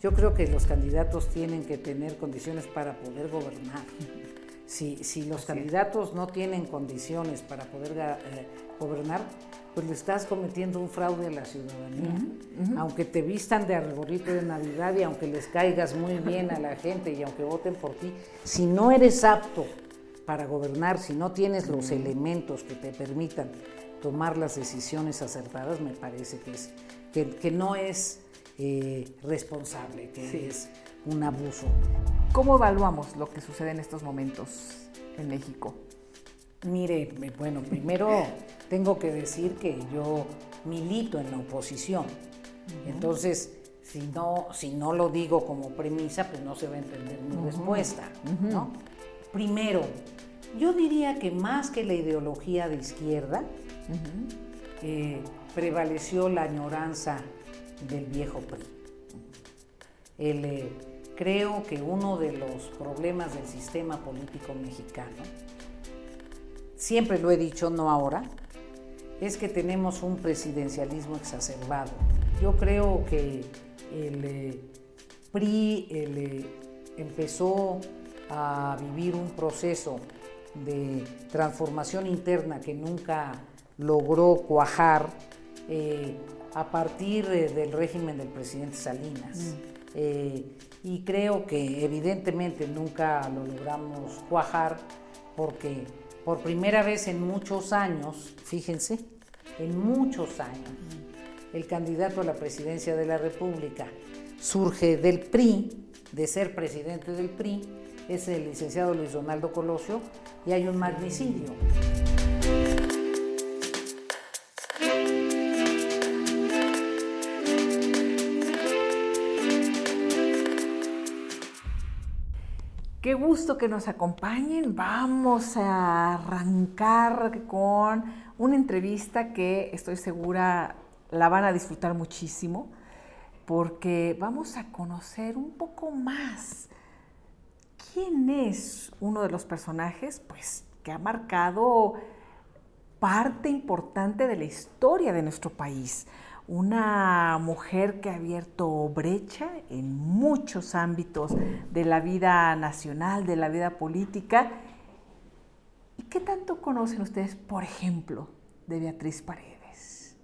Yo creo que los candidatos tienen que tener condiciones para poder gobernar. Si, si los candidatos no tienen condiciones para poder eh, gobernar, pues le estás cometiendo un fraude a la ciudadanía. Aunque te vistan de arbolito de Navidad y aunque les caigas muy bien a la gente y aunque voten por ti, si no eres apto para gobernar, si no tienes los elementos que te permitan tomar las decisiones acertadas, me parece que, es, que, no es eh, responsable, que es un abuso. ¿Cómo evaluamos lo que sucede en estos momentos en México? Mire, bueno, primero tengo que decir que yo milito en la oposición. Entonces, si no, si no lo digo como premisa, pues no se va a entender mi respuesta. ¿no? Primero, yo diría que más que la ideología de izquierda, eh, prevaleció la añoranza del viejo PRI. Eh, creo que uno de los problemas del sistema político mexicano siempre lo he dicho, no ahora, es que tenemos un presidencialismo exacerbado. Yo creo que el eh, PRI eh, empezó a vivir un proceso de transformación interna que nunca logró cuajar a partir del régimen del presidente Salinas. Mm. y creo que evidentemente nunca lo logramos cuajar porque por primera vez en muchos años, fíjense, en muchos años, el candidato a la presidencia de la República surge del PRI, de ser presidente del PRI, es el licenciado Luis Donaldo Colosio, y hay un magnicidio. Qué gusto que nos acompañen. Vamos a arrancar con una entrevista que estoy segura la van a disfrutar muchísimo porque vamos a conocer un poco más quién es uno de los personajes pues que ha marcado parte importante de la historia de nuestro país una mujer que ha abierto brecha en muchos ámbitos de la vida nacional, de la vida política. ¿Y qué tanto conocen ustedes, por ejemplo, de Beatriz Paredes?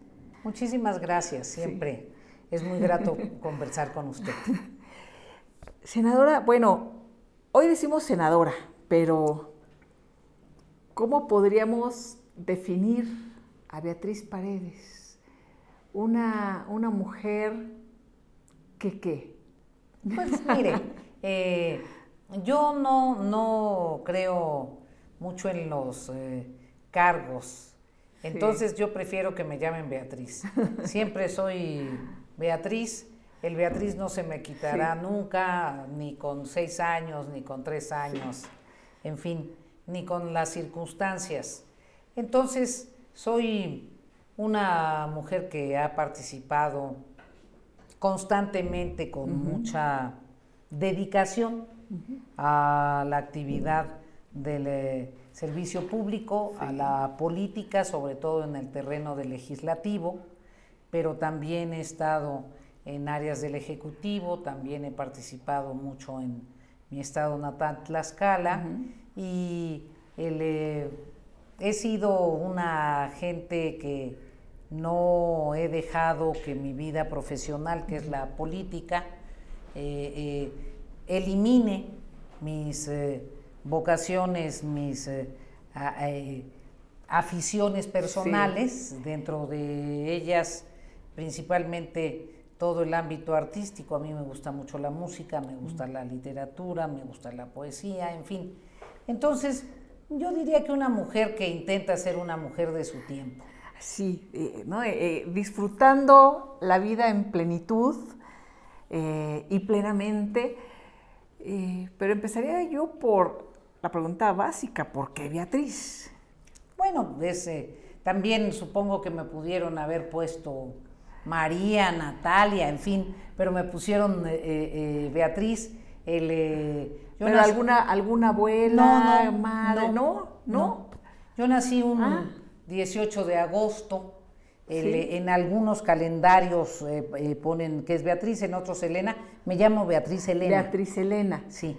Muchísimas gracias, siempre es muy grato conversar con usted. Senadora, bueno, hoy decimos senadora, pero ¿cómo podríamos definir a Beatriz Paredes? Una, una mujer que qué? Pues mire, eh, yo no, no, creo mucho en los eh, cargos, entonces yo prefiero que me llamen Beatriz. Siempre soy Beatriz. El Beatriz no se me quitará nunca, ni con seis años, ni con tres años, en fin, ni con las circunstancias. Entonces, soy una mujer que ha participado constantemente con mucha dedicación a la actividad del eh, servicio público, a la política, sobre todo en el terreno del legislativo, pero también he estado en áreas del Ejecutivo, también he participado mucho en mi estado natal, Tlaxcala, y eh, he sido una gente que no he dejado que mi vida profesional, que es la política, eh, eh, elimine mis eh, vocaciones, mis aficiones personales, dentro de ellas principalmente todo el ámbito artístico. A mí me gusta mucho la música, me gusta la literatura, me gusta la poesía, en fin. Entonces, yo diría que una mujer que intenta ser una mujer de su tiempo. Sí, eh, eh, disfrutando la vida en plenitud eh, y plenamente. pero empezaría yo por la pregunta básica, ¿por qué Beatriz? Bueno, también supongo que me pudieron haber puesto María, Natalia, en fin, pero me pusieron Beatriz. ¿Pero alguna, alguna abuela, no, madre? No, no, Yo nací un... Ah. 18 de agosto en algunos calendarios eh, eh, ponen que es Beatriz, en otros Elena. Me llamo Beatriz Elena. Beatriz Elena. Sí.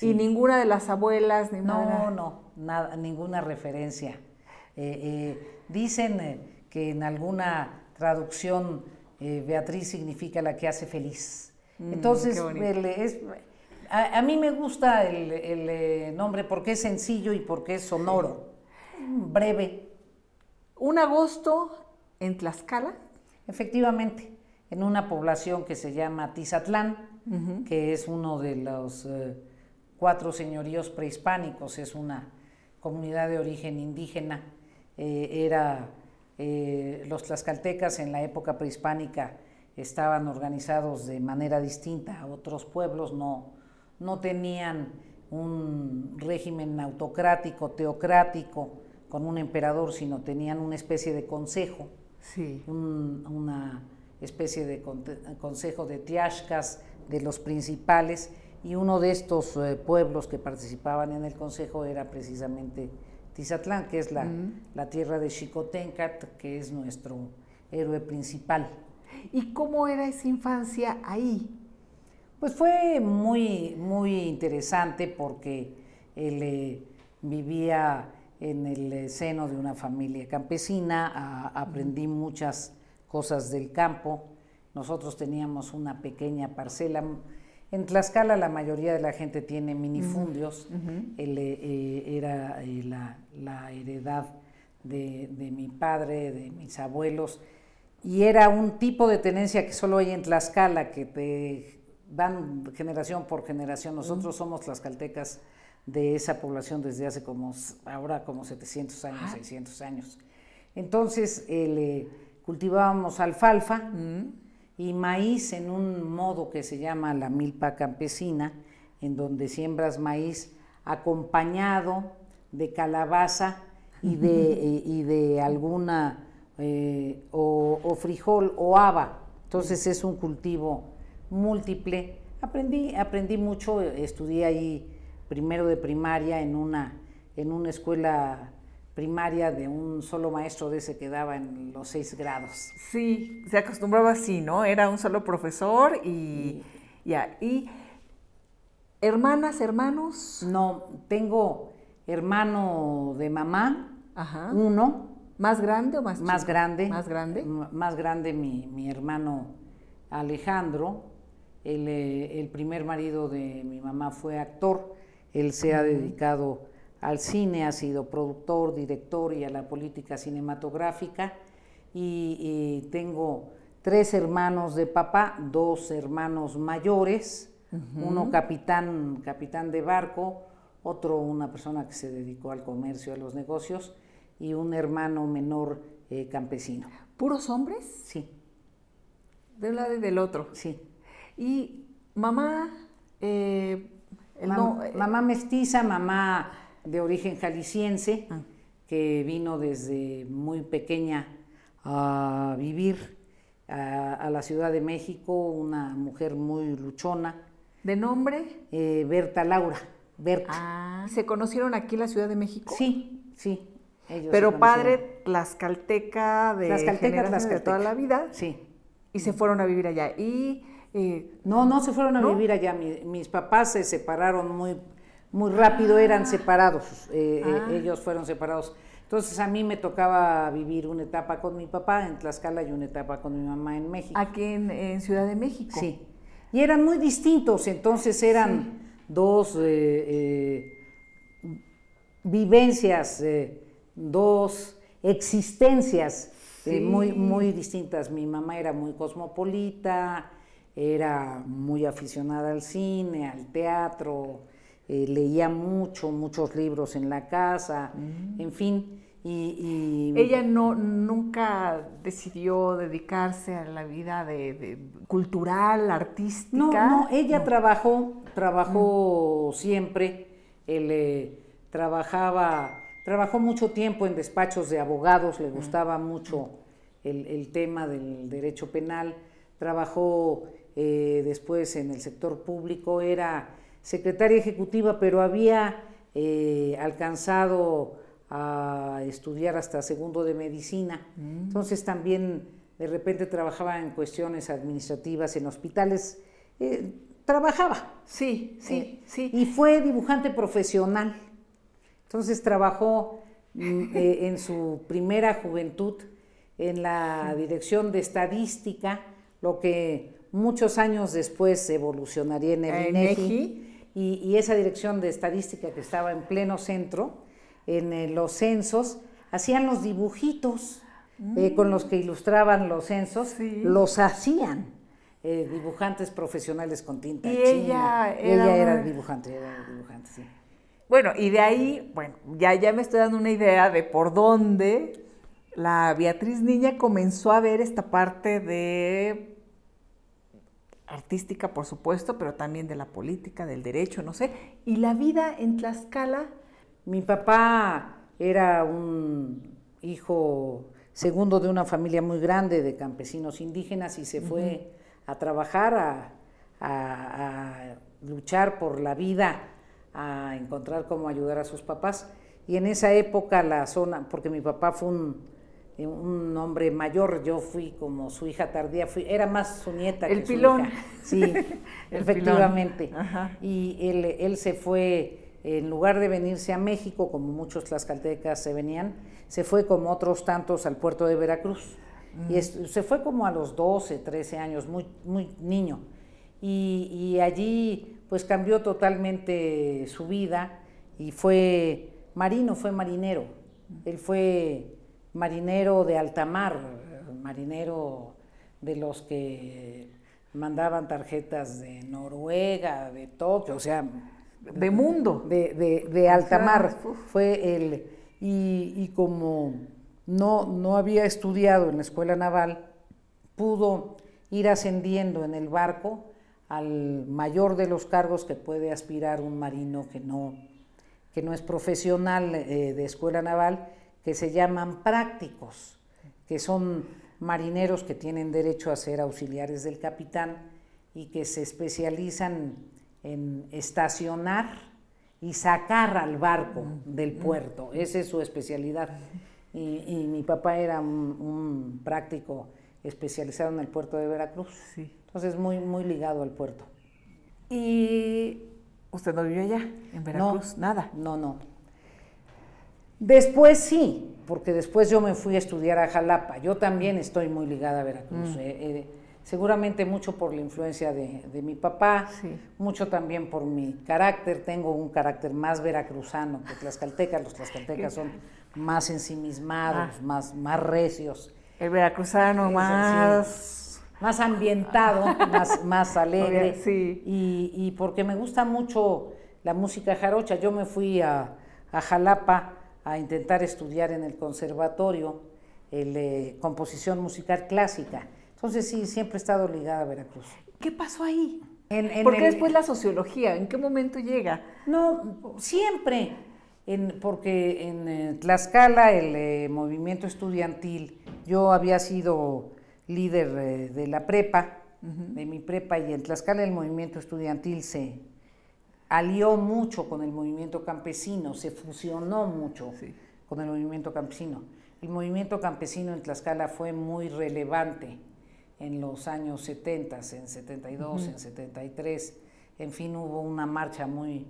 Y ninguna de las abuelas ni No, nada. no, nada, ninguna referencia. dicen que en alguna traducción Beatriz significa la que hace feliz. Mm, Entonces, es, a, mí me gusta el, nombre porque es sencillo y porque es sonoro, breve. Un agosto en Tlaxcala. Efectivamente, en una población que se llama Tizatlán, que es uno de los eh, cuatro señoríos prehispánicos, es una comunidad de origen indígena. Eh, era eh, los tlaxcaltecas en la época prehispánica estaban organizados de manera distinta a otros pueblos, no, no tenían un régimen autocrático, teocrático, con un emperador, sino tenían una especie de consejo, sí. una especie de consejo de tiashkas, de los principales, y uno de estos eh, pueblos que participaban en el consejo era precisamente Tizatlán, que es la, la tierra de Xicotencat, que es nuestro héroe principal. ¿Y cómo era esa infancia ahí? Pues fue muy, muy interesante porque él eh, vivía en el eh, seno de una familia campesina, aprendí muchas cosas del campo. Nosotros teníamos una pequeña parcela. En Tlaxcala la mayoría de la gente tiene minifundios. Eh, era la, heredad de, de, mi padre, de mis abuelos, y era un tipo de tenencia que solo hay en Tlaxcala, que te van generación por generación. Nosotros somos somos caltecas de esa población desde hace como, ahora como 700 años, 600 años. Entonces eh, cultivábamos alfalfa y maíz en un modo que se llama la milpa campesina, en donde siembras maíz acompañado de calabaza y de, eh, y de alguna eh, o, o, frijol o haba. Entonces es un cultivo múltiple. Aprendí, aprendí mucho, estudié ahí primero de primaria en una, en una escuela primaria de un solo maestro de ese que daba en los seis grados. Sí, se acostumbraba así, ¿no? Era un solo profesor y ya. ¿Y hermanas, hermanos? No, tengo hermano de mamá, uno. ¿Más grande o más Más grande. Más grande. Más grande mi, mi hermano Alejandro eh, el, primer marido de mi mamá fue actor, él se ha dedicado al cine, ha sido productor, director y a la política cinematográfica. Y, tengo tres hermanos de papá, dos hermanos mayores, uno capitán, capitán de barco, otro una persona que se dedicó al comercio, a los negocios, y un hermano menor eh, campesino. ¿Puros hombres? Sí. De un lado y del otro. Sí. Y mamá... Eh, eh, mamá mestiza, mamá de origen jalisciense, ah. que vino desde muy pequeña a vivir a, la Ciudad de México, una mujer muy luchona. ¿De nombre? Eh, Berta Laura. Berta. Ah, ¿Se conocieron aquí en la Ciudad de México? Sí, sí. Pero padre tlaxcalteca de, tlaxcalteca, de toda la vida. Sí. Y se fueron a vivir allá. Y eh, no, no se fueron a vivir allá. mis papás se separaron muy, muy rápido, eran separados. Eh, eh, ah. ellos fueron separados. Entonces a mí me tocaba vivir una etapa con mi papá en Tlaxcala y una etapa con mi mamá en México. Aquí en, Ciudad de México. Sí. Y eran muy distintos, entonces eran dos vivencias, dos existencias muy, muy distintas. Mi mamá era muy cosmopolita, era muy aficionada al cine, al teatro, eh, leía mucho, muchos libros en la casa, mm. en fin. Y, ella no nunca decidió dedicarse a la vida de, cultural, artística. No, no, ella trabajó, trabajó mm. siempre. Él eh, trabajaba, trabajó mucho tiempo en despachos de abogados, le mm. gustaba mucho el, el tema del derecho penal. Trabajó eh, después en el sector público, era secretaria ejecutiva, pero había eh, alcanzado a estudiar hasta segundo de medicina. Mm. Entonces también de repente trabajaba en cuestiones administrativas en hospitales. Eh, trabajaba. Sí, sí, sí. Y fue dibujante profesional. Entonces trabajó mm, en su primera juventud en la dirección de estadística, lo que muchos años después evolucionaría en el INEGI. Y, esa dirección de estadística que estaba en pleno centro, en eh, los censos, hacían los dibujitos eh, con los que ilustraban los censos, los hacían. Eh, dibujantes profesionales con tinta y Ella era, ella era dibujante, era dibujante, sí. Bueno, y de ahí, bueno, ya, ya me estoy dando una idea de por dónde la Beatriz Niña comenzó a ver esta parte de artística, por supuesto, pero también de la política, del derecho, no sé. Y la vida en Tlaxcala. Mi papá era un hijo segundo de una familia muy grande de campesinos indígenas y se fue a trabajar, a, luchar por la vida, a encontrar cómo ayudar a sus papás. Y en esa época la zona, porque mi papá fue un un hombre mayor, yo fui como su hija tardía, fui, era más su nieta el que pilón. su hija. Sí, efectivamente. Y él, él se fue, en lugar de venirse a México, como muchos tlaxcaltecas se venían, se fue como otros tantos al puerto de Veracruz. Y mm. se fue como a los 12, 13 años, muy, muy niño. Y, y allí pues cambió totalmente su vida y fue marino, fue marinero. Él fue marinero de alta mar, marinero de los que mandaban tarjetas de Noruega, de Tokio, o sea... De mundo. De, de, alta mar. Fue el... Y, como no, no había estudiado en la escuela naval, pudo ir ascendiendo en el barco al mayor de los cargos que puede aspirar un marino que no, que no es profesional eh, de escuela naval que se llaman prácticos, que son marineros que tienen derecho a ser auxiliares del capitán y que se especializan en estacionar y sacar al barco del puerto. Esa es su especialidad. Y, mi papá era un, práctico especializado en el puerto de Veracruz. Entonces, muy, muy ligado al puerto. ¿Y usted no vivió allá, en Veracruz? Nada. No, no. Después sí, porque después yo me fui a estudiar a Jalapa. Yo también estoy muy ligada a Veracruz. Mm. Eh, eh, seguramente mucho por la influencia de, mi papá, mucho también por mi carácter. Tengo un carácter más veracruzano que tlaxcaltecas. Los tlaxcaltecas son más ensimismados, ah. más, más recios. El veracruzano más... más ambientado, más, más alegre. sí. y, porque me gusta mucho la música jarocha. Yo me fui a, a Jalapa a intentar estudiar en el conservatorio el, eh, composición musical clásica. Entonces sí, siempre he estado ligada a Veracruz. ¿Qué pasó ahí? ¿Por qué después la sociología? ¿En qué momento llega? No, siempre, en, porque en eh, Tlaxcala el eh, movimiento estudiantil, yo había sido líder de la prepa, de mi prepa, y en Tlaxcala el movimiento estudiantil se, alió mucho con el movimiento campesino, se fusionó mucho con el movimiento campesino. El movimiento campesino en Tlaxcala fue muy relevante en los años 70, en 72, en 73. En fin, hubo una marcha muy,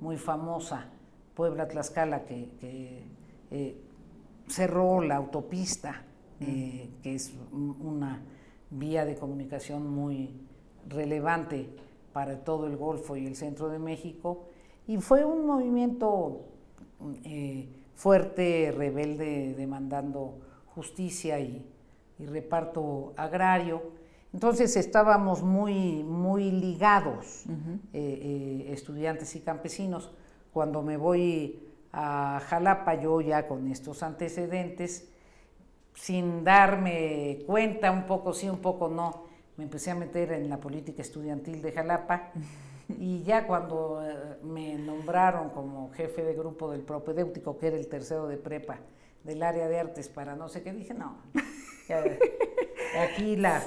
muy famosa, Puebla-Tlaxcala, que, eh, cerró la autopista, eh, que es una vía de comunicación muy relevante para todo el Golfo y el centro de México, y fue un movimiento eh, fuerte, rebelde, demandando justicia y, reparto agrario. Entonces estábamos muy, muy ligados, eh, eh, estudiantes y campesinos. Cuando me voy a Jalapa, yo ya con estos antecedentes, sin darme cuenta, un poco sí, un poco no, me empecé a meter en la política estudiantil de Jalapa y ya cuando eh, me nombraron como jefe de grupo del propedéutico, que era el tercero de prepa del área de artes para no sé qué, dije, no, aquí la,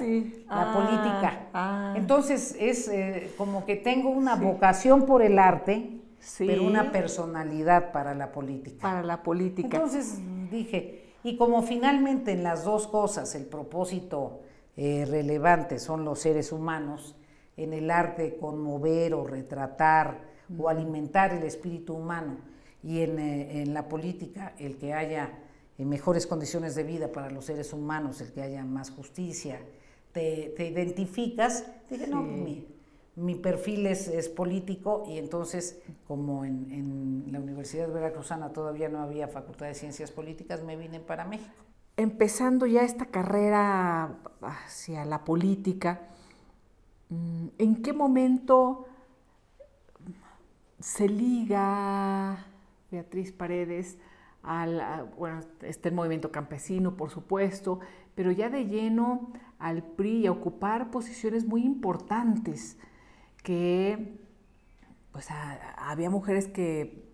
la política. Ah, ah. Entonces es eh, como que tengo una vocación por el arte, pero una personalidad para la política. Para la política. Entonces dije, y como finalmente en las dos cosas el propósito eh, relevante son los seres humanos, en el arte conmover o retratar o alimentar el espíritu humano. Y en, eh, en la política el que haya eh, mejores condiciones de vida para los seres humanos, el que haya más justicia, te, te identificas, dije, no, mi, mi, perfil es, es, político y entonces como en, en la Universidad Veracruzana todavía no había Facultad de Ciencias Políticas, me vine para México. Empezando ya esta carrera hacia la política, mm, ¿en qué momento se liga Beatriz Paredes al, bueno, está el movimiento campesino, por supuesto, pero ya de lleno al PRI y a ocupar posiciones muy importantes que, pues había mujeres que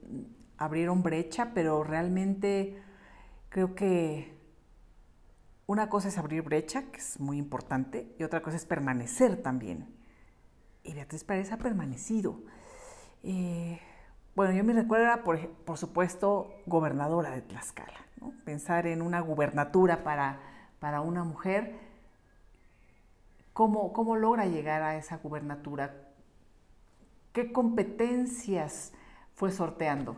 abrieron brecha, pero realmente creo que una cosa es abrir brecha, que es muy importante, y otra cosa es permanecer también. Y Beatriz Pérez ha permanecido. Eh, bueno, yo me recuerdo, por, por supuesto, gobernadora de Tlaxcala. Pensar en una gubernatura para, para una mujer, ¿cómo, ¿cómo logra llegar a esa gubernatura? ¿Qué competencias fue sorteando?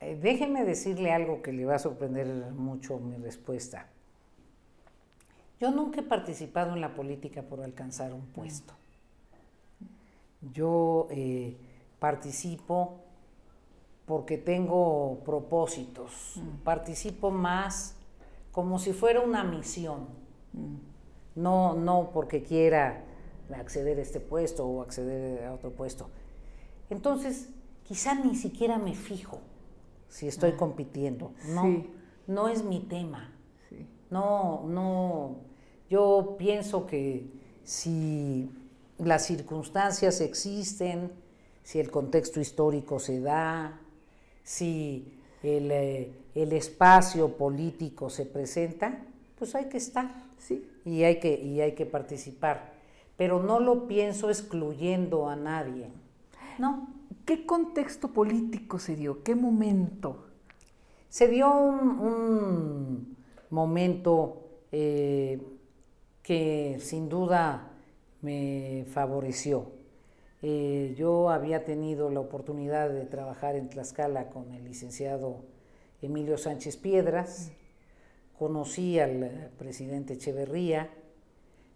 Eh, déjeme decirle algo que le va a sorprender mucho mi respuesta. Yo nunca he participado en la política por alcanzar un puesto. Yo eh, participo porque tengo propósitos, mm. participo más como si fuera una misión, mm. no, no porque quiera acceder a este puesto o acceder a otro puesto. Entonces, quizá ni siquiera me fijo si estoy ah. compitiendo, no, no es mi tema. No, no, yo pienso que si las circunstancias existen, si el contexto histórico se da, si eh, el, espacio político se presenta, pues hay que estar ¿sí? y, hay que, y hay que participar. Pero no lo pienso excluyendo a nadie. No. ¿Qué contexto político se dio? ¿Qué momento? Se dio un, momento eh, que sin duda me favoreció. Eh, yo había tenido la oportunidad de trabajar en Tlaxcala con el licenciado Emilio Sánchez Piedras, conocí al presidente Echeverría,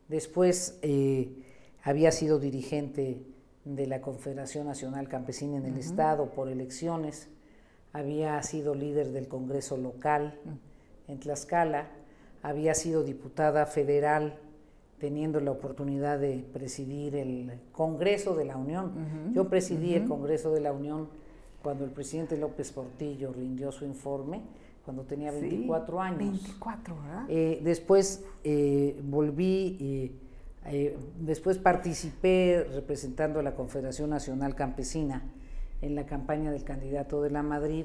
después eh, había sido dirigente de la Confederación Nacional Campesina en el Estado por elecciones, había sido líder del Congreso local en Tlaxcala, había sido diputada federal teniendo la oportunidad de presidir el Congreso de la Unión. Yo presidí el Congreso de la Unión cuando el presidente López Portillo rindió su informe, cuando tenía 24 años. 24, ¿verdad? Eh, después eh, volví, eh, después participé representando a la Confederación Nacional Campesina en la campaña del candidato de la Madrid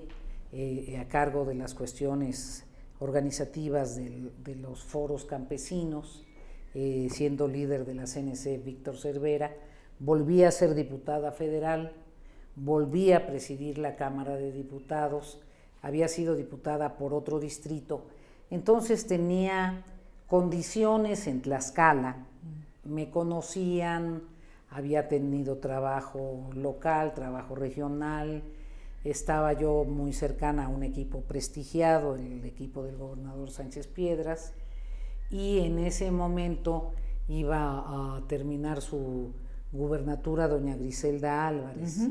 a cargo de las cuestiones organizativas de los foros campesinos. Eh, siendo líder de la CNC Víctor Cervera, volví a ser diputada federal, volví a presidir la Cámara de Diputados, había sido diputada por otro distrito, entonces tenía condiciones en Tlaxcala, me conocían, había tenido trabajo local, trabajo regional, estaba yo muy cercana a un equipo prestigiado, el equipo del gobernador Sánchez Piedras, y en ese momento iba a terminar su gubernatura doña Griselda Álvarez.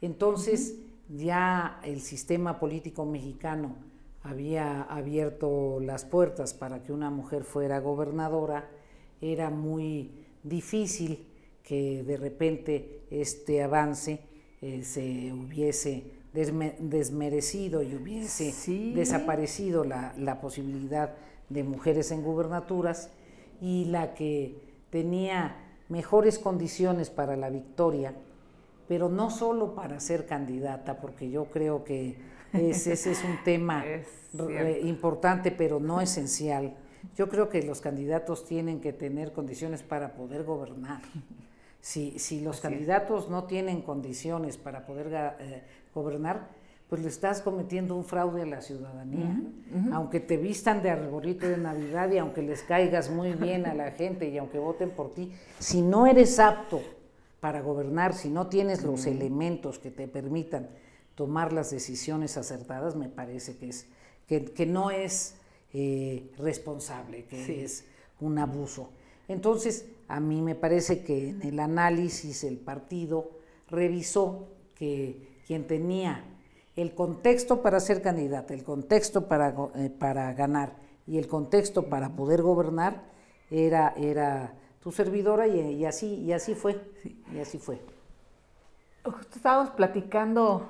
Entonces ya el sistema político mexicano había abierto las puertas para que una mujer fuera gobernadora, era muy difícil que de repente este avance eh, se hubiese desmerecido y hubiese desaparecido la, la posibilidad de mujeres en gubernaturas y la que tenía mejores condiciones para la victoria, pero no solo para ser candidata, porque yo creo que ese es un tema importante, pero no esencial. Yo creo que los candidatos tienen que tener condiciones para poder gobernar. Si, si los candidatos no tienen condiciones para poder eh, gobernar, pues le estás cometiendo un fraude a la ciudadanía. Aunque te vistan de arbolito de Navidad y aunque les caigas muy bien a la gente y aunque voten por ti, si no eres apto para gobernar, si no tienes los elementos que te permitan tomar las decisiones acertadas, me parece que, es, que, no es eh, responsable, que es un abuso. Entonces, a mí me parece que en el análisis el partido revisó que quien tenía el contexto para ser candidata, el contexto para, eh, para ganar y el contexto para poder gobernar era, era tu servidora y, así, y así fue. Y así fue. estábamos platicando,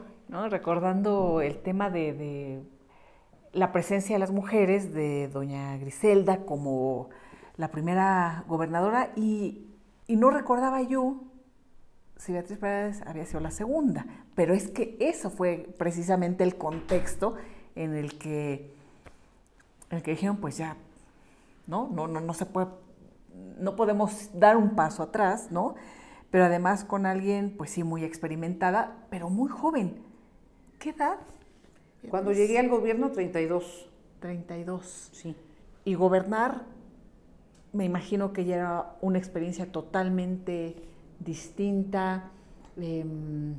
recordando el tema de, la presencia de las mujeres, de doña Griselda como la primera gobernadora, y, no recordaba yo si Beatriz Paredes había sido la segunda, pero es que eso fue precisamente el contexto en el que, el que dijeron, pues ya, ¿no? No, no, no se puede, no podemos dar un paso atrás, ¿no? Pero además con alguien, pues sí, muy experimentada, pero muy joven. ¿Qué edad? Cuando llegué al gobierno, 32. 32. Sí. Y gobernar, me imagino que ya era una experiencia totalmente distinta. Em,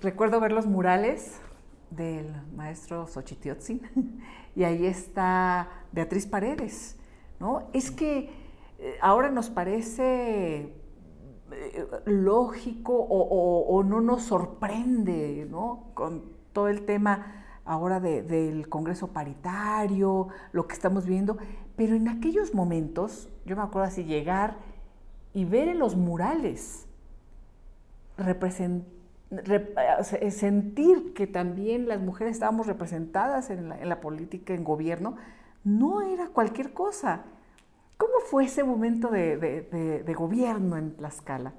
recuerdo ver los murales del maestro Xochitiotzin y ahí está Beatriz Paredes, ¿no? Es que eh, ahora nos parece eh, lógico o, no nos sorprende, ¿no? Con todo el tema ahora del Congreso paritario, lo que estamos viendo, pero en aquellos momentos, yo me acuerdo así, llegar y ver en los murales, sentir que también las mujeres estábamos representadas en la, política, en gobierno, no era cualquier cosa. ¿Cómo fue ese momento de, gobierno en Tlaxcala?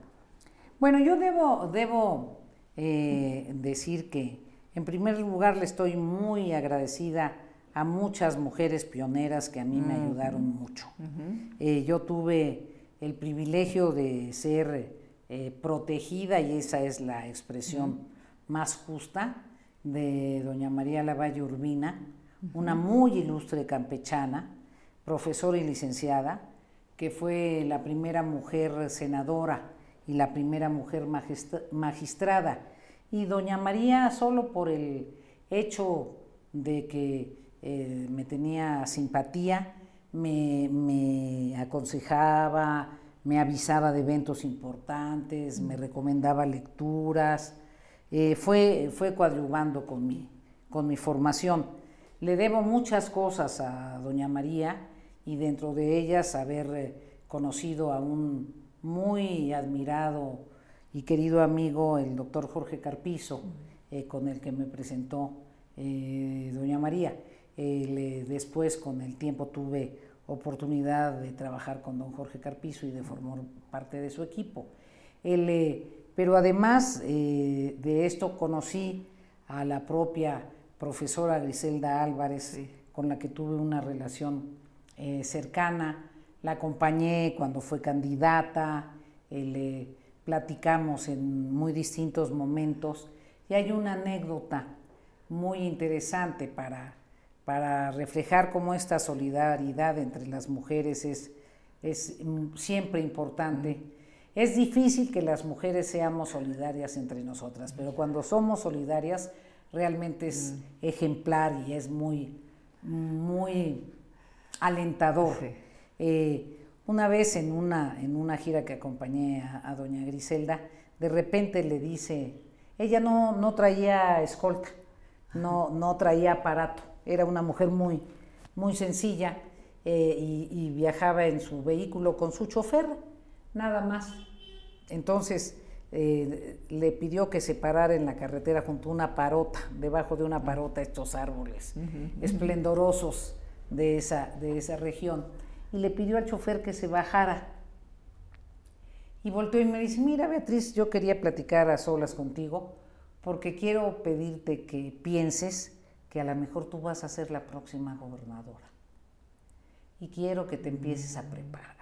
Bueno, yo debo, debo eh, decir que en primer lugar le estoy muy agradecida a muchas mujeres pioneras que a mí me ayudaron mucho. Eh, yo tuve el privilegio de ser eh, protegida, y esa es la expresión más justa, de doña María Lavalle Urbina, una muy ilustre campechana, profesora y licenciada, que fue la primera mujer senadora y la primera mujer magistrada. Y doña María, solo por el hecho de que eh, me tenía simpatía, me, aconsejaba, me avisaba de eventos importantes, me recomendaba lecturas, eh, fue, fue coadyuvando con mi, con mi formación. Le debo muchas cosas a doña María y dentro de ellas haber eh, conocido a un muy admirado y querido amigo, el doctor Jorge Carpizo, eh, con el que me presentó doña María. Eh, después, con el tiempo, tuve oportunidad de trabajar con don Jorge Carpizo y de formar parte de su equipo. Eh, pero además eh, de esto conocí a la propia profesora Griselda Álvarez, con la que tuve una relación cercana. La acompañé cuando fue candidata, le platicamos en muy distintos momentos y hay una anécdota muy interesante para para reflejar cómo esta solidaridad entre las mujeres es, es siempre importante. Es difícil que las mujeres seamos solidarias entre nosotras, pero cuando somos solidarias realmente es ejemplar y es muy, muy alentador. Eh, una vez en una, en una gira que acompañé a, doña Griselda, de repente le dice, ella no, no traía escolta, no, no traía aparato era una mujer muy, muy sencilla eh, y, viajaba en su vehículo con su chofer, nada más. Entonces eh, le pidió que se parara en la carretera junto a una parota, debajo de una parota, estos árboles esplendorosos de esa, de esa región. Y le pidió al chofer que se bajara. Y volteó y me dice, mira Beatriz, yo quería platicar a solas contigo porque quiero pedirte que pienses que a lo mejor tú vas a ser la próxima gobernadora. Y quiero que te empieces a preparar.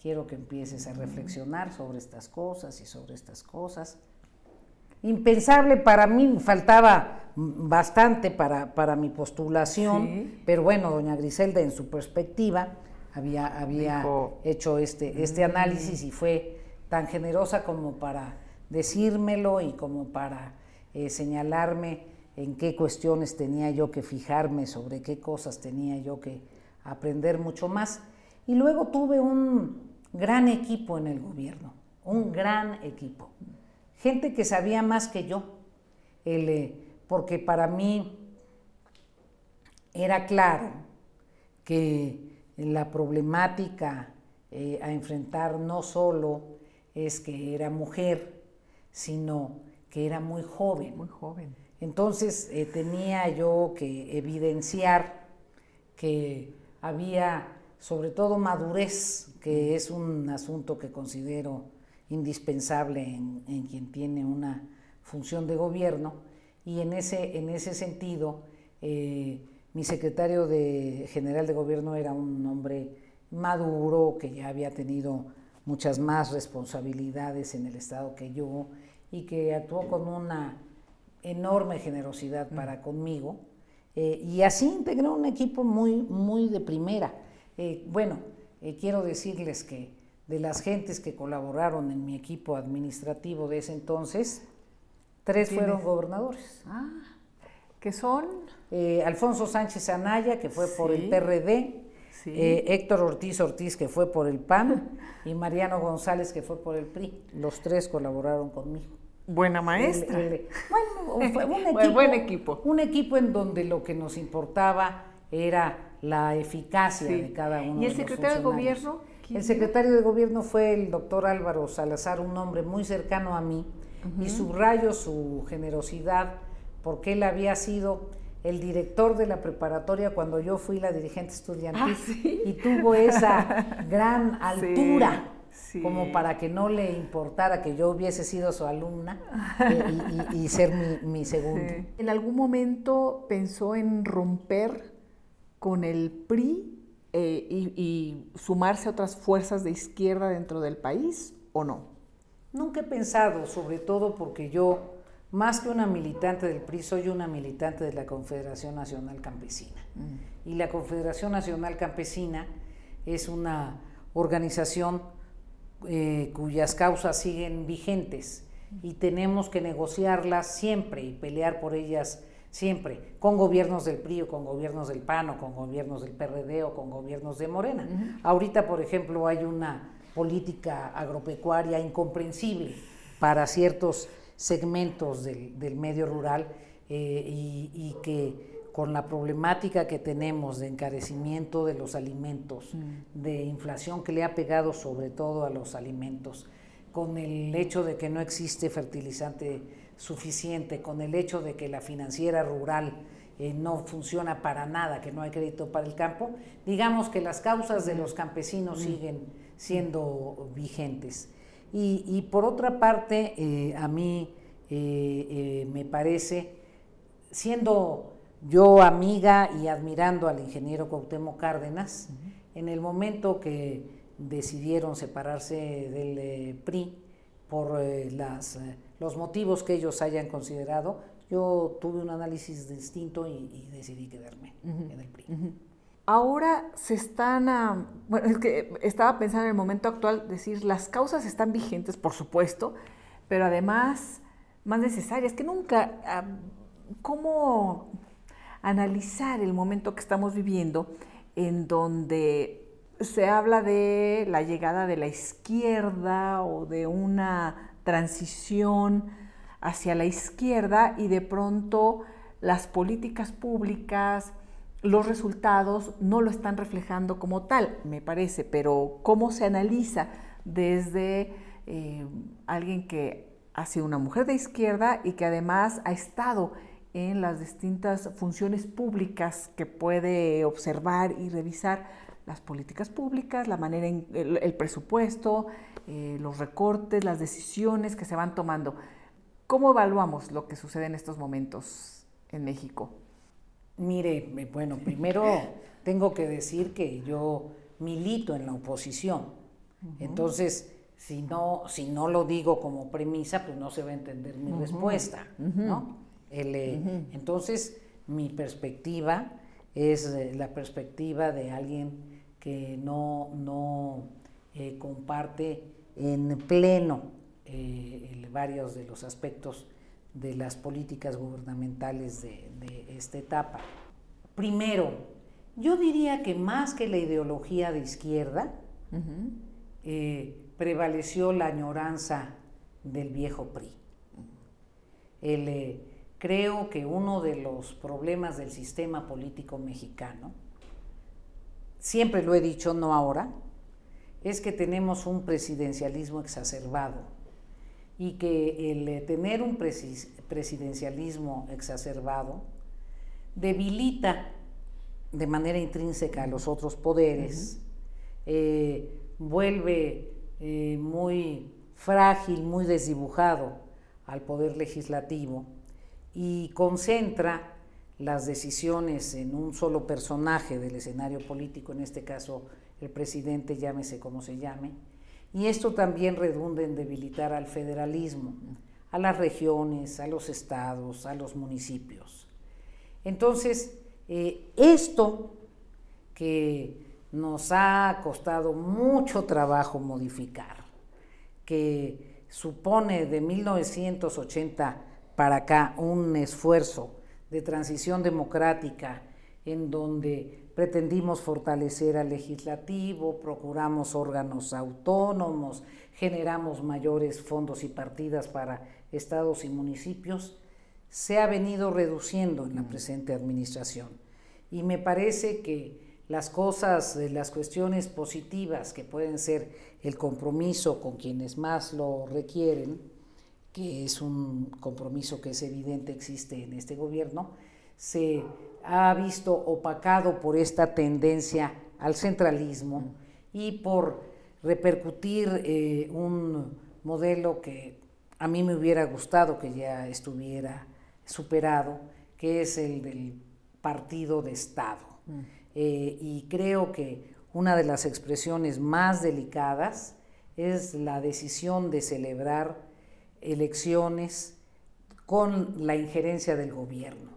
quiero que empieces a reflexionar sobre estas cosas y sobre estas cosas. Impensable para mí, faltaba bastante para, para mi postulación, pero bueno, doña Griselda en su perspectiva había, había hecho este, este mm. análisis y fue tan generosa como para decírmelo y como para eh, señalarme en qué cuestiones tenía yo que fijarme, sobre qué cosas tenía yo que aprender mucho más. Y luego tuve un gran equipo en el gobierno, un gran equipo. Gente que sabía más que yo, eh, porque para mí era claro que la problemática eh, a enfrentar no solo es que era mujer, sino que era muy joven. Muy joven. Entonces eh, tenía yo que evidenciar que había sobre todo madurez, que es un asunto que considero indispensable en, quien tiene una función de gobierno, y en ese, en ese sentido, eh, mi secretario de, general de gobierno era un hombre maduro, que ya había tenido muchas más responsabilidades en el Estado que yo, y que actuó con una enorme generosidad para conmigo, eh, y así integró un equipo muy, muy de primera. Eh, bueno, eh, quiero decirles que de las gentes que colaboraron en mi equipo administrativo de ese entonces, tres fueron gobernadores. Ah, ¿qué son? Alfonso Sánchez Anaya, que fue por el PRD, Héctor Ortiz Ortiz, que fue por el PAN, y Mariano González, que fue por el PRI. Los tres colaboraron conmigo. Buena maestra. bueno, fue un equipo, buen equipo. Un equipo en donde lo que nos importaba era la eficacia de cada uno. ¿Y el secretario de gobierno? El secretario de gobierno fue el doctor Álvaro Salazar, un hombre muy cercano a mí, y subrayo su generosidad porque él había sido el director de la preparatoria cuando yo fui la dirigente estudiantil ah, y tuvo esa gran altura como para que no le importara que yo hubiese sido su alumna eh, y, ser mi, segundo. ¿En algún momento pensó en romper con el PRI eh, y, sumarse a otras fuerzas de izquierda dentro del país o no? Nunca he pensado, sobre todo porque yo, más que una militante del PRI, soy una militante de la Confederación Nacional Campesina. Mm. Y la Confederación Nacional Campesina es una organización eh, cuyas causas siguen vigentes y tenemos que negociarlas siempre y pelear por ellas siempre, con gobiernos del PRI o con gobiernos del PAN o con gobiernos del PRD o con gobiernos de Morena. Ahorita, por ejemplo, hay una política agropecuaria incomprensible para ciertos segmentos del, medio rural eh, y que con la problemática que tenemos de encarecimiento de los alimentos, de inflación que le ha pegado sobre todo a los alimentos, con el hecho de que no existe fertilizante suficiente, con el hecho de que la financiera rural eh, no funciona para nada, que no hay crédito para el campo, digamos que las causas de los campesinos siguen siendo vigentes. Y, por otra parte, eh, a mí eh, me parece, siendo yo amiga y admirando al ingeniero Cuauhtémoc Cárdenas, en el momento que decidieron separarse del PRI por las, los motivos que ellos hayan considerado, yo tuve un análisis distinto y, decidí quedarme en el PRI. Ahora se están, bueno, es que estaba pensando en el momento actual, decir, las causas están vigentes, por supuesto, pero además más necesarias que nunca. Ah, ¿Cómo analizar el momento que estamos viviendo en donde se habla de la llegada de la izquierda o de una transición hacia la izquierda y de pronto las políticas públicas, los resultados no lo están reflejando como tal, me parece, pero cómo se analiza desde eh, alguien que ha sido una mujer de izquierda y que además ha estado en las distintas funciones públicas que puede observar y revisar las políticas públicas, la manera en el, presupuesto, eh, los recortes, las decisiones que se van tomando. ¿Cómo evaluamos lo que sucede en estos momentos en México? Mire, bueno, primero tengo que decir que yo milito en la oposición. Entonces, si no, si no lo digo como premisa, pues no se va a entender mi respuesta, ¿no? Eh, entonces, mi perspectiva es eh, la perspectiva de alguien que no, no eh, comparte en pleno varios de los aspectos de las políticas gubernamentales de, esta etapa. Primero, yo diría que más que la ideología de izquierda, prevaleció la añoranza del viejo PRI. Eh, creo que uno de los problemas del sistema político mexicano, siempre lo he dicho, no ahora, es que tenemos un presidencialismo exacerbado y que el eh, tener un presidencialismo exacerbado debilita de manera intrínseca a los otros poderes, eh, vuelve eh, muy frágil, muy desdibujado al poder legislativo y concentra las decisiones en un solo personaje del escenario político, en este caso el presidente, llámese como se llame, y esto también redunda en debilitar al federalismo, a las regiones, a los estados, a los municipios. Entonces, eh, esto que nos ha costado mucho trabajo modificar, que supone de 1980 para acá un esfuerzo de transición democrática en donde pretendimos fortalecer al legislativo, procuramos órganos autónomos, generamos mayores fondos y partidas para estados y municipios, se ha venido reduciendo en la presente administración. Y me parece que las cosas, las cuestiones positivas que pueden ser el compromiso con quienes más lo requieren, que es un compromiso que es evidente existe en este gobierno, se ha visto opacado por esta tendencia al centralismo y por repercutir eh, un modelo que a mí me hubiera gustado que ya estuviera superado, que es el del partido de Estado. Mm. Eh, y creo que una de las expresiones más delicadas es la decisión de celebrar elecciones con la injerencia del gobierno.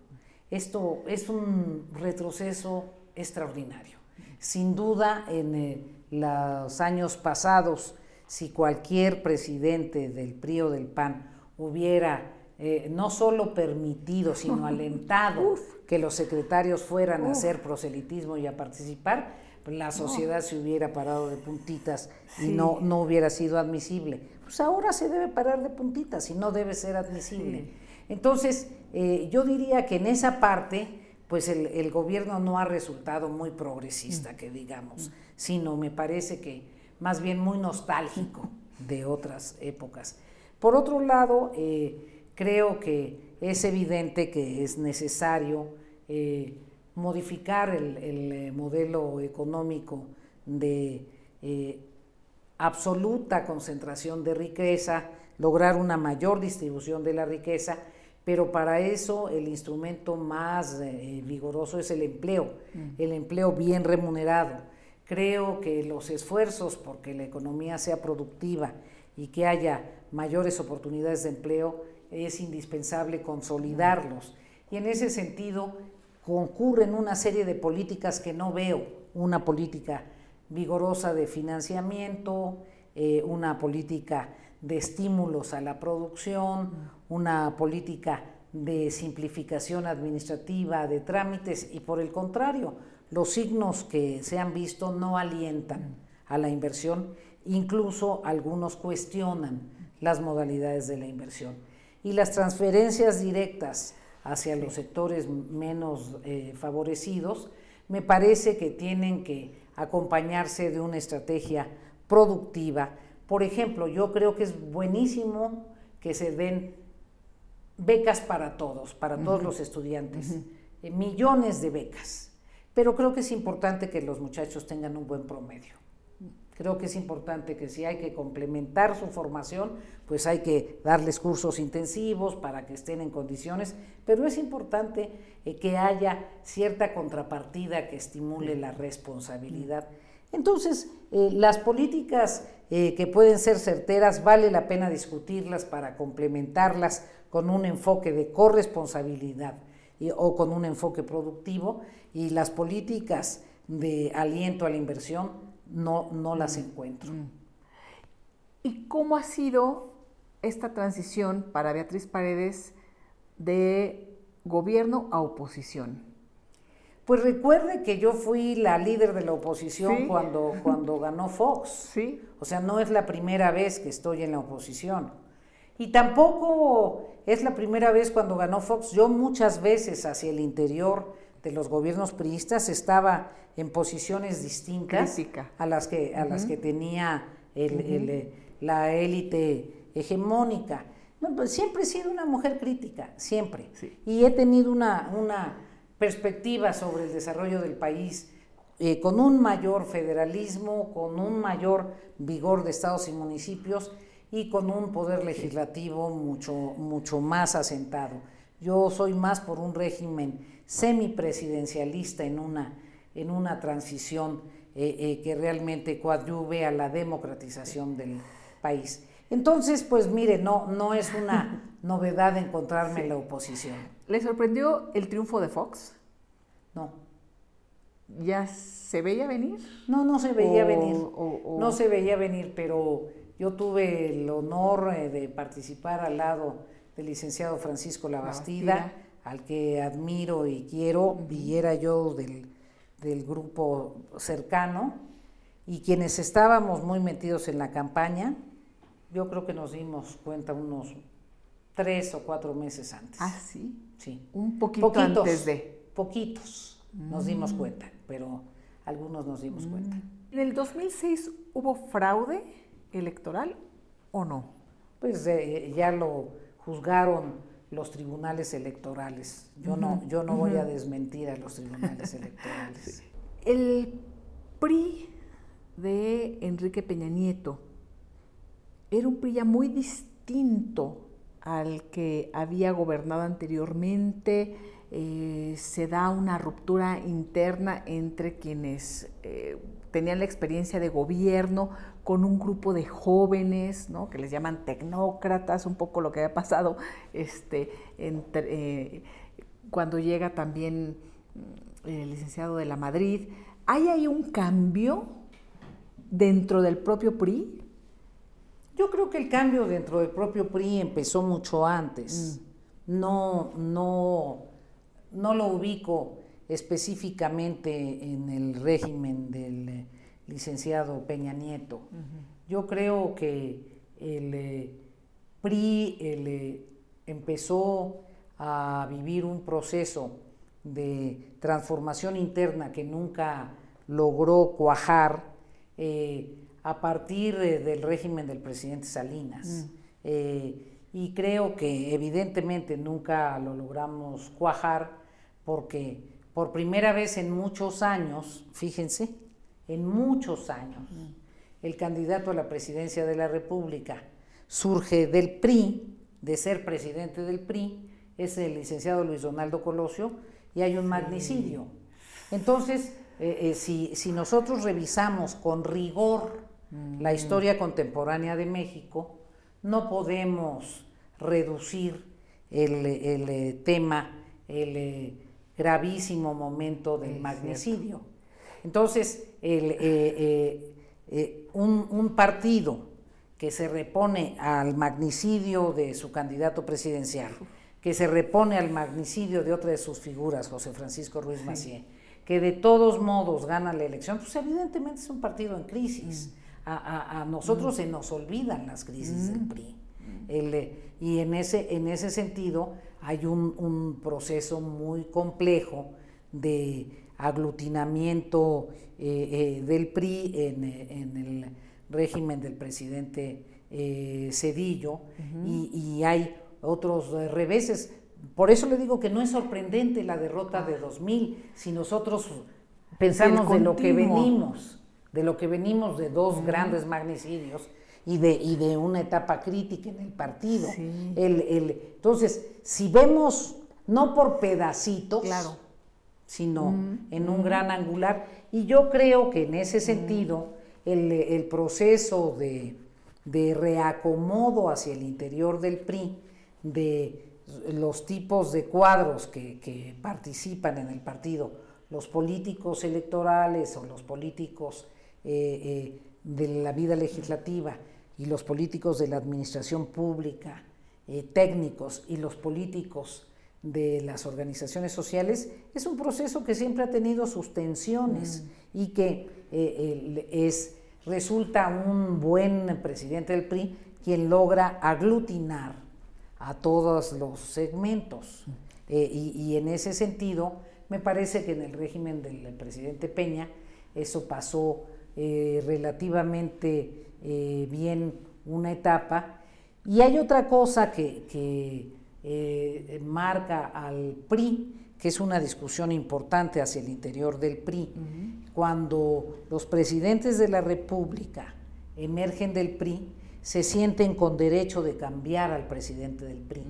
Esto es un retroceso extraordinario. Sin duda, en eh, los años pasados, si cualquier presidente del PRI o del PAN hubiera eh, no solo permitido, sino alentado que los secretarios fueran a hacer proselitismo y a participar, la sociedad se hubiera parado de puntitas y no, no hubiera sido admisible. Pues ahora se debe parar de puntitas y no debe ser admisible. Entonces, eh, yo diría que en esa parte, pues el, gobierno no ha resultado muy progresista, mm. que digamos, mm. sino me parece que más bien muy nostálgico de otras épocas. Por otro lado, eh, creo que es evidente que es necesario eh, modificar el, modelo económico de eh, absoluta concentración de riqueza, lograr una mayor distribución de la riqueza, pero para eso el instrumento más vigoroso es el empleo, mm. el empleo bien remunerado. Creo que los esfuerzos porque la economía sea productiva y que haya mayores oportunidades de empleo es indispensable consolidarlos. Y en ese sentido concurren una serie de políticas que no veo, una política vigorosa de financiamiento, eh, una política de estímulos a la producción, una política de simplificación administrativa de trámites y por el contrario, los signos que se han visto no alientan a la inversión, incluso algunos cuestionan las modalidades de la inversión. Y las transferencias directas hacia los sectores menos eh, favorecidos, me parece que tienen que acompañarse de una estrategia productiva. Por ejemplo, yo creo que es buenísimo que se den becas para todos, para todos los estudiantes, eh, millones de becas, pero creo que es importante que los muchachos tengan un buen promedio. Creo que es importante que si hay que complementar su formación, pues hay que darles cursos intensivos para que estén en condiciones, pero es importante eh, que haya cierta contrapartida que estimule la responsabilidad. Entonces, eh, las políticas eh, que pueden ser certeras vale la pena discutirlas para complementarlas con un enfoque de corresponsabilidad o con un enfoque productivo y las políticas de aliento a la inversión no, no las encuentro. ¿Y cómo ha sido esta transición para Beatriz Paredes de gobierno a oposición? Pues recuerde que yo fui la líder de la oposición cuando, cuando ganó Fox. Sí. O sea, no es la primera vez que estoy en la oposición. Y tampoco es la primera vez cuando ganó Fox. Yo muchas veces hacia el interior de los gobiernos priistas estaba en posiciones distintas a las que, a las que tenía eh, la élite hegemónica. Pues siempre he sido una mujer crítica, siempre. Y he tenido una, una perspectiva sobre el desarrollo del país eh, con un mayor federalismo, con un mayor vigor de estados y municipios y con un poder legislativo mucho, mucho más asentado. Yo soy más por un régimen semipresidencialista en una, en una transición eh, eh, que realmente coadyuve a la democratización del país. Entonces, pues mire, no, no es una novedad encontrarme en la oposición. ¿Le sorprendió el triunfo de Fox? No. ¿Ya se veía venir? No, no se veía venir. No se veía venir, pero yo tuve el honor eh, de participar al lado del licenciado Francisco Labastida, al que admiro y quiero, y era yo del, grupo cercano, y quienes estábamos muy metidos en la campaña, yo creo que nos dimos cuenta unos tres o cuatro meses antes. Ah, sí. Sí. Un poquito antes de. Poquitos nos dimos mm. cuenta, pero algunos nos dimos cuenta. ¿En el 2006 hubo fraude? electoral o no? Pues eh, ya lo juzgaron los tribunales electorales. Yo no, yo no voy a desmentir a los tribunales electorales. El PRI de Enrique Peña Nieto era un PRI ya muy distinto al que había gobernado anteriormente. Eh, se da una ruptura interna entre quienes eh, tenían la experiencia de gobierno con un grupo de jóvenes, ¿no? que les llaman tecnócratas, un poco lo que ha pasado este, eh, cuando llega también mm, el licenciado de la Madrid. ¿Hay ahí un cambio dentro del propio PRI? Yo creo que el cambio dentro del propio PRI empezó mucho antes. Mm. No, no, no lo ubico específicamente en el régimen del licenciado Peña Nieto. Yo creo que el eh, PRI eh, empezó a vivir un proceso de transformación interna que nunca logró cuajar a partir del régimen del presidente Salinas. Mm. y creo que evidentemente nunca lo logramos cuajar porque por primera vez en muchos años, fíjense, en muchos años, el candidato a la presidencia de la República surge del PRI, de ser presidente del PRI, es el licenciado Luis Donaldo Colosio, y hay un magnicidio. Entonces, eh, eh, si, nosotros revisamos con rigor la historia contemporánea de México, no podemos reducir el, eh, tema, el gravísimo momento del magnicidio. Entonces, eh, eh, eh, un, partido que se repone al magnicidio de su candidato presidencial, que se repone al magnicidio de otra de sus figuras, José Francisco Ruiz Macié, que de todos modos gana la elección, pues evidentemente es un partido en crisis. Mm. A, nosotros mm. se nos olvidan las crisis del mm. PRI. y en ese, en ese sentido, hay un, proceso muy complejo de aglutinamiento eh, eh, del PRI en, el régimen del presidente eh, Cedillo y, hay otros reveses. Por eso le digo que no es sorprendente la derrota de 2000 si nosotros pensamos de lo que venimos, de lo que venimos de dos grandes magnicidios y de, y de una etapa crítica en el partido. El, el, entonces, si vemos, no por pedacitos, claro. Sino en un gran angular. Y yo creo que en ese sentido el, proceso de, reacomodo hacia el interior del PRI, de los tipos de cuadros que, participan en el partido, los políticos electorales o los políticos eh, eh, de la vida legislativa y los políticos de la administración pública, eh, técnicos y los políticos de las organizaciones sociales, es un proceso que siempre ha tenido sus tensiones mm. y que eh, es, resulta un buen presidente del PRI quien logra aglutinar a todos los segmentos. Mm. Eh, y, en ese sentido, me parece que en el régimen del presidente Peña eso pasó eh, relativamente bien una etapa. Y hay otra cosa que eh, marca al PRI, que es una discusión importante hacia el interior del PRI. Cuando los presidentes de la República emergen del PRI, se sienten con derecho de cambiar al presidente del PRI.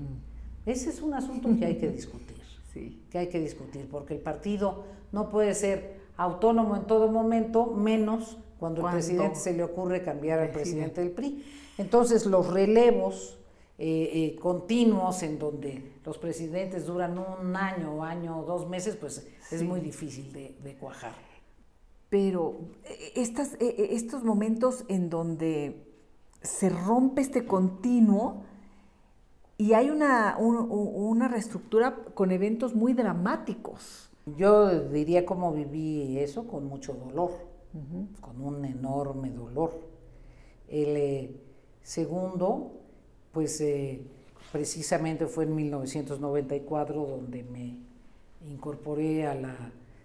Ese es un asunto que hay que discutir, sí. que hay que discutir, porque el partido no puede ser autónomo en todo momento, menos cuando al presidente se le ocurre cambiar al presidente del PRI. Entonces los relevos eh, eh, continuos en donde los presidentes duran un año, año o dos meses, pues es muy difícil de, cuajar. Pero eh, estas, estos momentos en donde se rompe este continuo y hay una, una reestructura con eventos muy dramáticos. Yo diría cómo viví eso con mucho dolor, con un enorme dolor. El segundo, pues eh, precisamente fue en 1994 donde me incorporé a la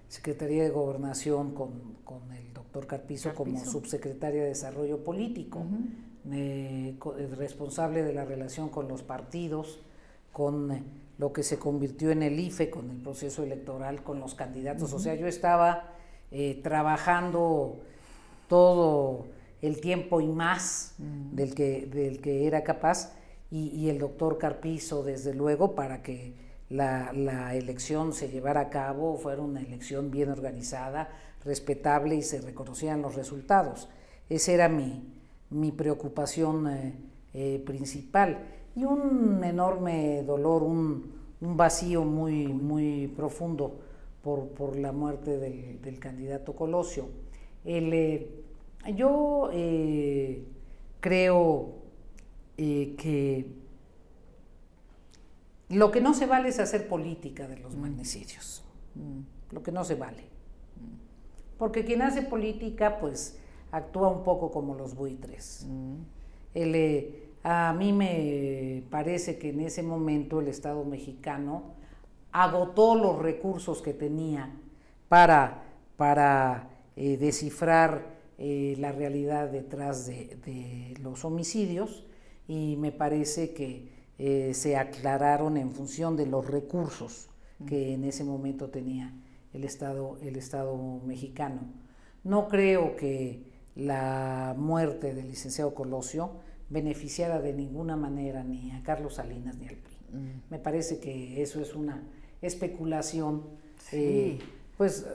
Secretaría de Gobernación con, el doctor Carpizo, como subsecretaria de Desarrollo Político, responsable de la relación con los partidos, con eh, lo que se convirtió en el IFE, con el proceso electoral, con los candidatos. O sea, yo estaba eh, trabajando todo el tiempo y más del, que, del que era capaz, y, el doctor Carpizo, desde luego, para que la, elección se llevara a cabo, fuera una elección bien organizada, respetable y se reconocieran los resultados. Esa era mi, mi preocupación eh, eh, principal. Y un enorme dolor, un, vacío muy, muy profundo por, por la muerte del, candidato Colosio. El, eh, yo creo eh, que lo que no se vale es hacer política de los mm. magnicidios. Mm. Lo que no se vale. Porque quien hace política, pues actúa un poco como los buitres. Mm. Eh, a mí me parece que en ese momento el Estado mexicano agotó los recursos que tenía para, para descifrar eh, la realidad detrás de, los homicidios y me parece que eh, se aclararon en función de los recursos que en ese momento tenía el Estado, el Estado mexicano. No creo que la muerte del licenciado Colosio beneficiara de ninguna manera ni a Carlos Salinas ni al PRI. Mm. Me parece que eso es una especulación, eh, pues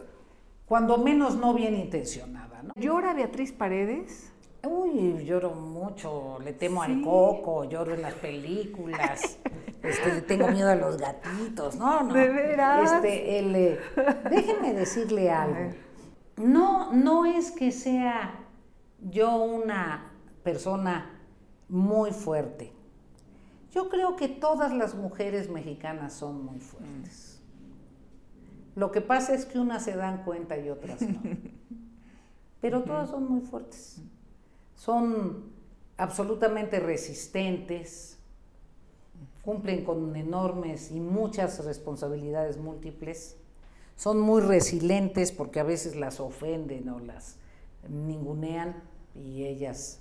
cuando menos no bien intencionada. ¿no? ¿Llora Beatriz Paredes? Uy, lloro mucho, le temo al coco, lloro en las películas, este, tengo miedo a los gatitos, no, no. ¿De veras? Este, eh, déjenme decirle algo. No, no es que sea yo una persona muy fuerte. Yo creo que todas las mujeres mexicanas son muy fuertes. Lo que pasa es que unas se dan cuenta y otras no. Pero todas son muy fuertes. Son absolutamente resistentes, cumplen con enormes y muchas responsabilidades múltiples, son muy resilientes porque a veces las ofenden o las ningunean y ellas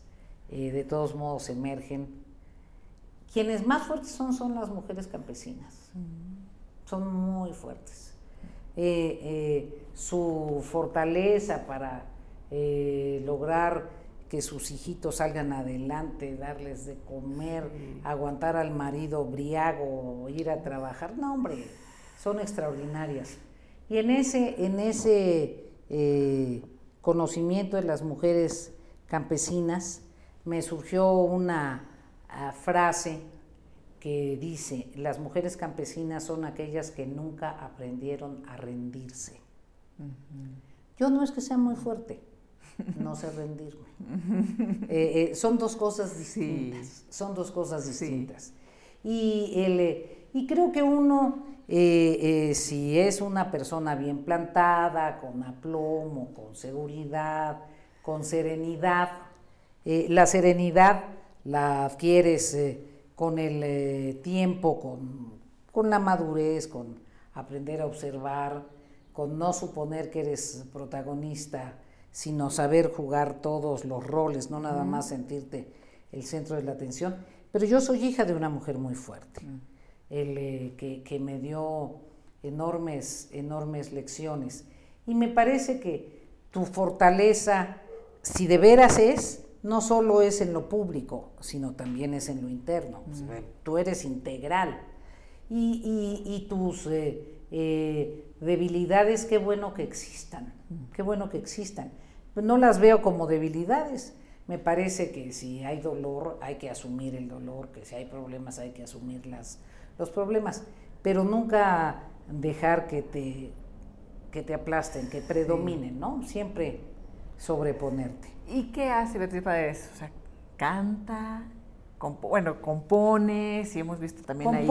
eh, de todos modos emergen. Quienes más fuertes son son las mujeres campesinas, son muy fuertes. Eh, eh, su fortaleza para lograr que sus hijitos salgan adelante, darles de comer, aguantar al marido briago, ir a trabajar. No, hombre, son extraordinarias. Y en ese, en ese eh, conocimiento de las mujeres campesinas me surgió una ah, frase que dice, las mujeres campesinas son aquellas que nunca aprendieron a rendirse. Yo no es que sea muy fuerte, no sé rendirme. Eh, eh, son dos cosas distintas, son dos cosas distintas. Y, el, y creo que uno, eh, si es una persona bien plantada, con aplomo, con seguridad, con serenidad, la serenidad la adquieres con el tiempo, con, con la madurez, con aprender a observar, con no suponer que eres protagonista, sino saber jugar todos los roles, no nada más sentirte el centro de la atención. Pero yo soy hija de una mujer muy fuerte, eh, que, que, me dio enormes, enormes lecciones. Y me parece que tu fortaleza, si de veras es, no solo es en lo público, sino también es en lo interno. Tú eres integral. Y, y, tus eh, eh, debilidades, qué bueno que existan, qué bueno que existan. No las veo como debilidades. Me parece que si hay dolor hay que asumir el dolor, que si hay problemas hay que asumir las, los problemas, pero nunca dejar que te, que te aplasten, que predominen, ¿no? Siempre sobreponerte. ¿Y qué hace Beatriz Paredes? O sea, canta, bueno, compone, si hemos visto también ahí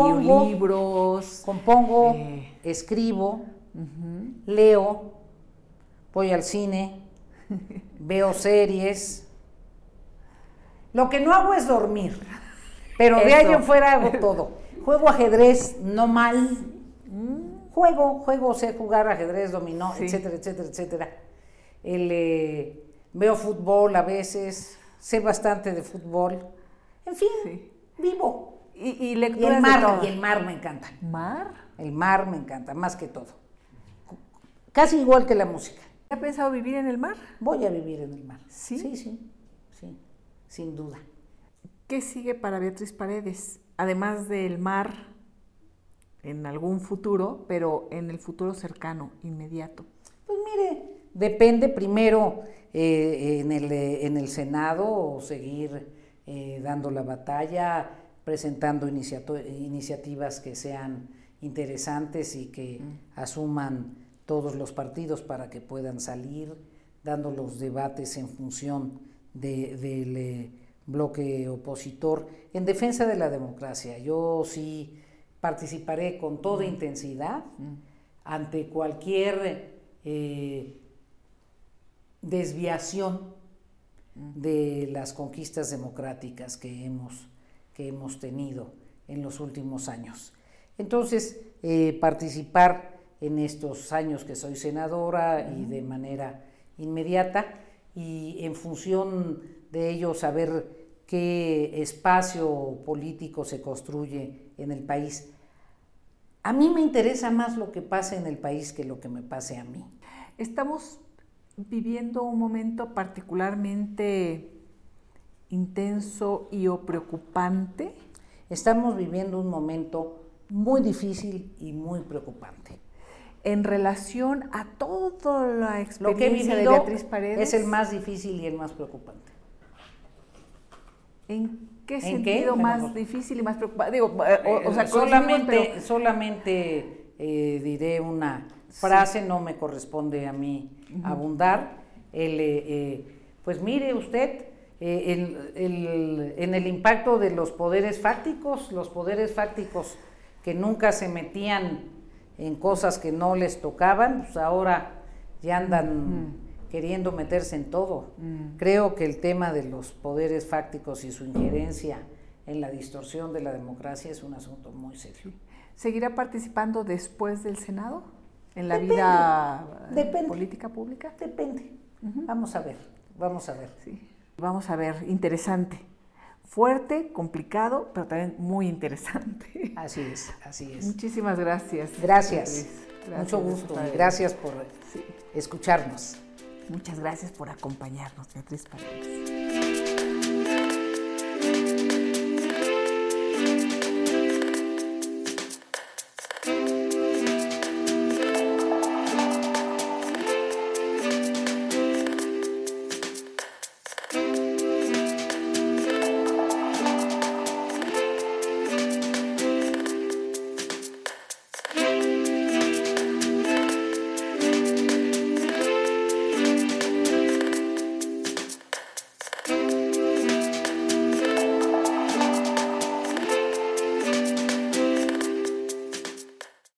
libros. Compongo, eh. escribo, leo, voy al cine, veo series. Lo que no hago es dormir, pero de ahí en fuera hago todo. Juego ajedrez, no mal. Mm. Juego, juego, sé jugar ajedrez, dominó, etcétera, etcétera, etcétera. Eh, veo fútbol a veces, sé bastante de fútbol. En fin, vivo. Y, y, el mar, y el mar me encanta. ¿Mar? El mar me encanta, más que todo. Casi igual que la música. ¿Ha pensado vivir en el mar? Voy a vivir en el mar. ¿Sí? Sí, sí, sí, sin duda. ¿Qué sigue para Beatriz Paredes? Además del mar, en algún futuro, pero en el futuro cercano, inmediato. Pues mire, depende primero eh, en, el, en, el, Senado seguir eh, dando la batalla, presentando iniciativas que sean interesantes y que asuman todos los partidos para que puedan salir, dando los debates en función del eh, bloque opositor en defensa de la democracia. Yo sí participaré con toda mm. intensidad mm. ante cualquier eh, desviación de las conquistas democráticas que hemos, que hemos tenido en los últimos años. Entonces, eh, participar en estos años que soy senadora y de manera inmediata y en función de ello saber qué espacio político se construye en el país. A mí me interesa más lo que pase en el país que lo que me pase a mí. Estamos viviendo un momento particularmente intenso y o preocupante? Estamos viviendo un momento muy difícil y muy preocupante. En relación a toda la experiencia de Beatriz Paredes. Es el más difícil y el más preocupante. ¿En qué sentido más difícil y más preocupante? Digo, eh, o, sea, solamente, solamente eh, diré una frase, no me corresponde a mí abundar. El, eh, eh, pues mire usted, eh, en el impacto de los poderes fácticos, los poderes fácticos que nunca se metían en cosas que no les tocaban, pues ahora ya andan queriendo meterse en todo. Creo que el tema de los poderes fácticos y su injerencia en la distorsión de la democracia es un asunto muy serio. ¿Seguirá participando después del Senado? en la vida eh, depende, política pública? Depende. Vamos a ver, vamos a ver. Vamos a ver, interesante. Fuerte, complicado, pero también muy interesante. Así es, así es. Muchísimas gracias. Gracias. gracias. Mucho gusto. Gracias, por escucharnos. Muchas gracias por acompañarnos, Beatriz Paredes.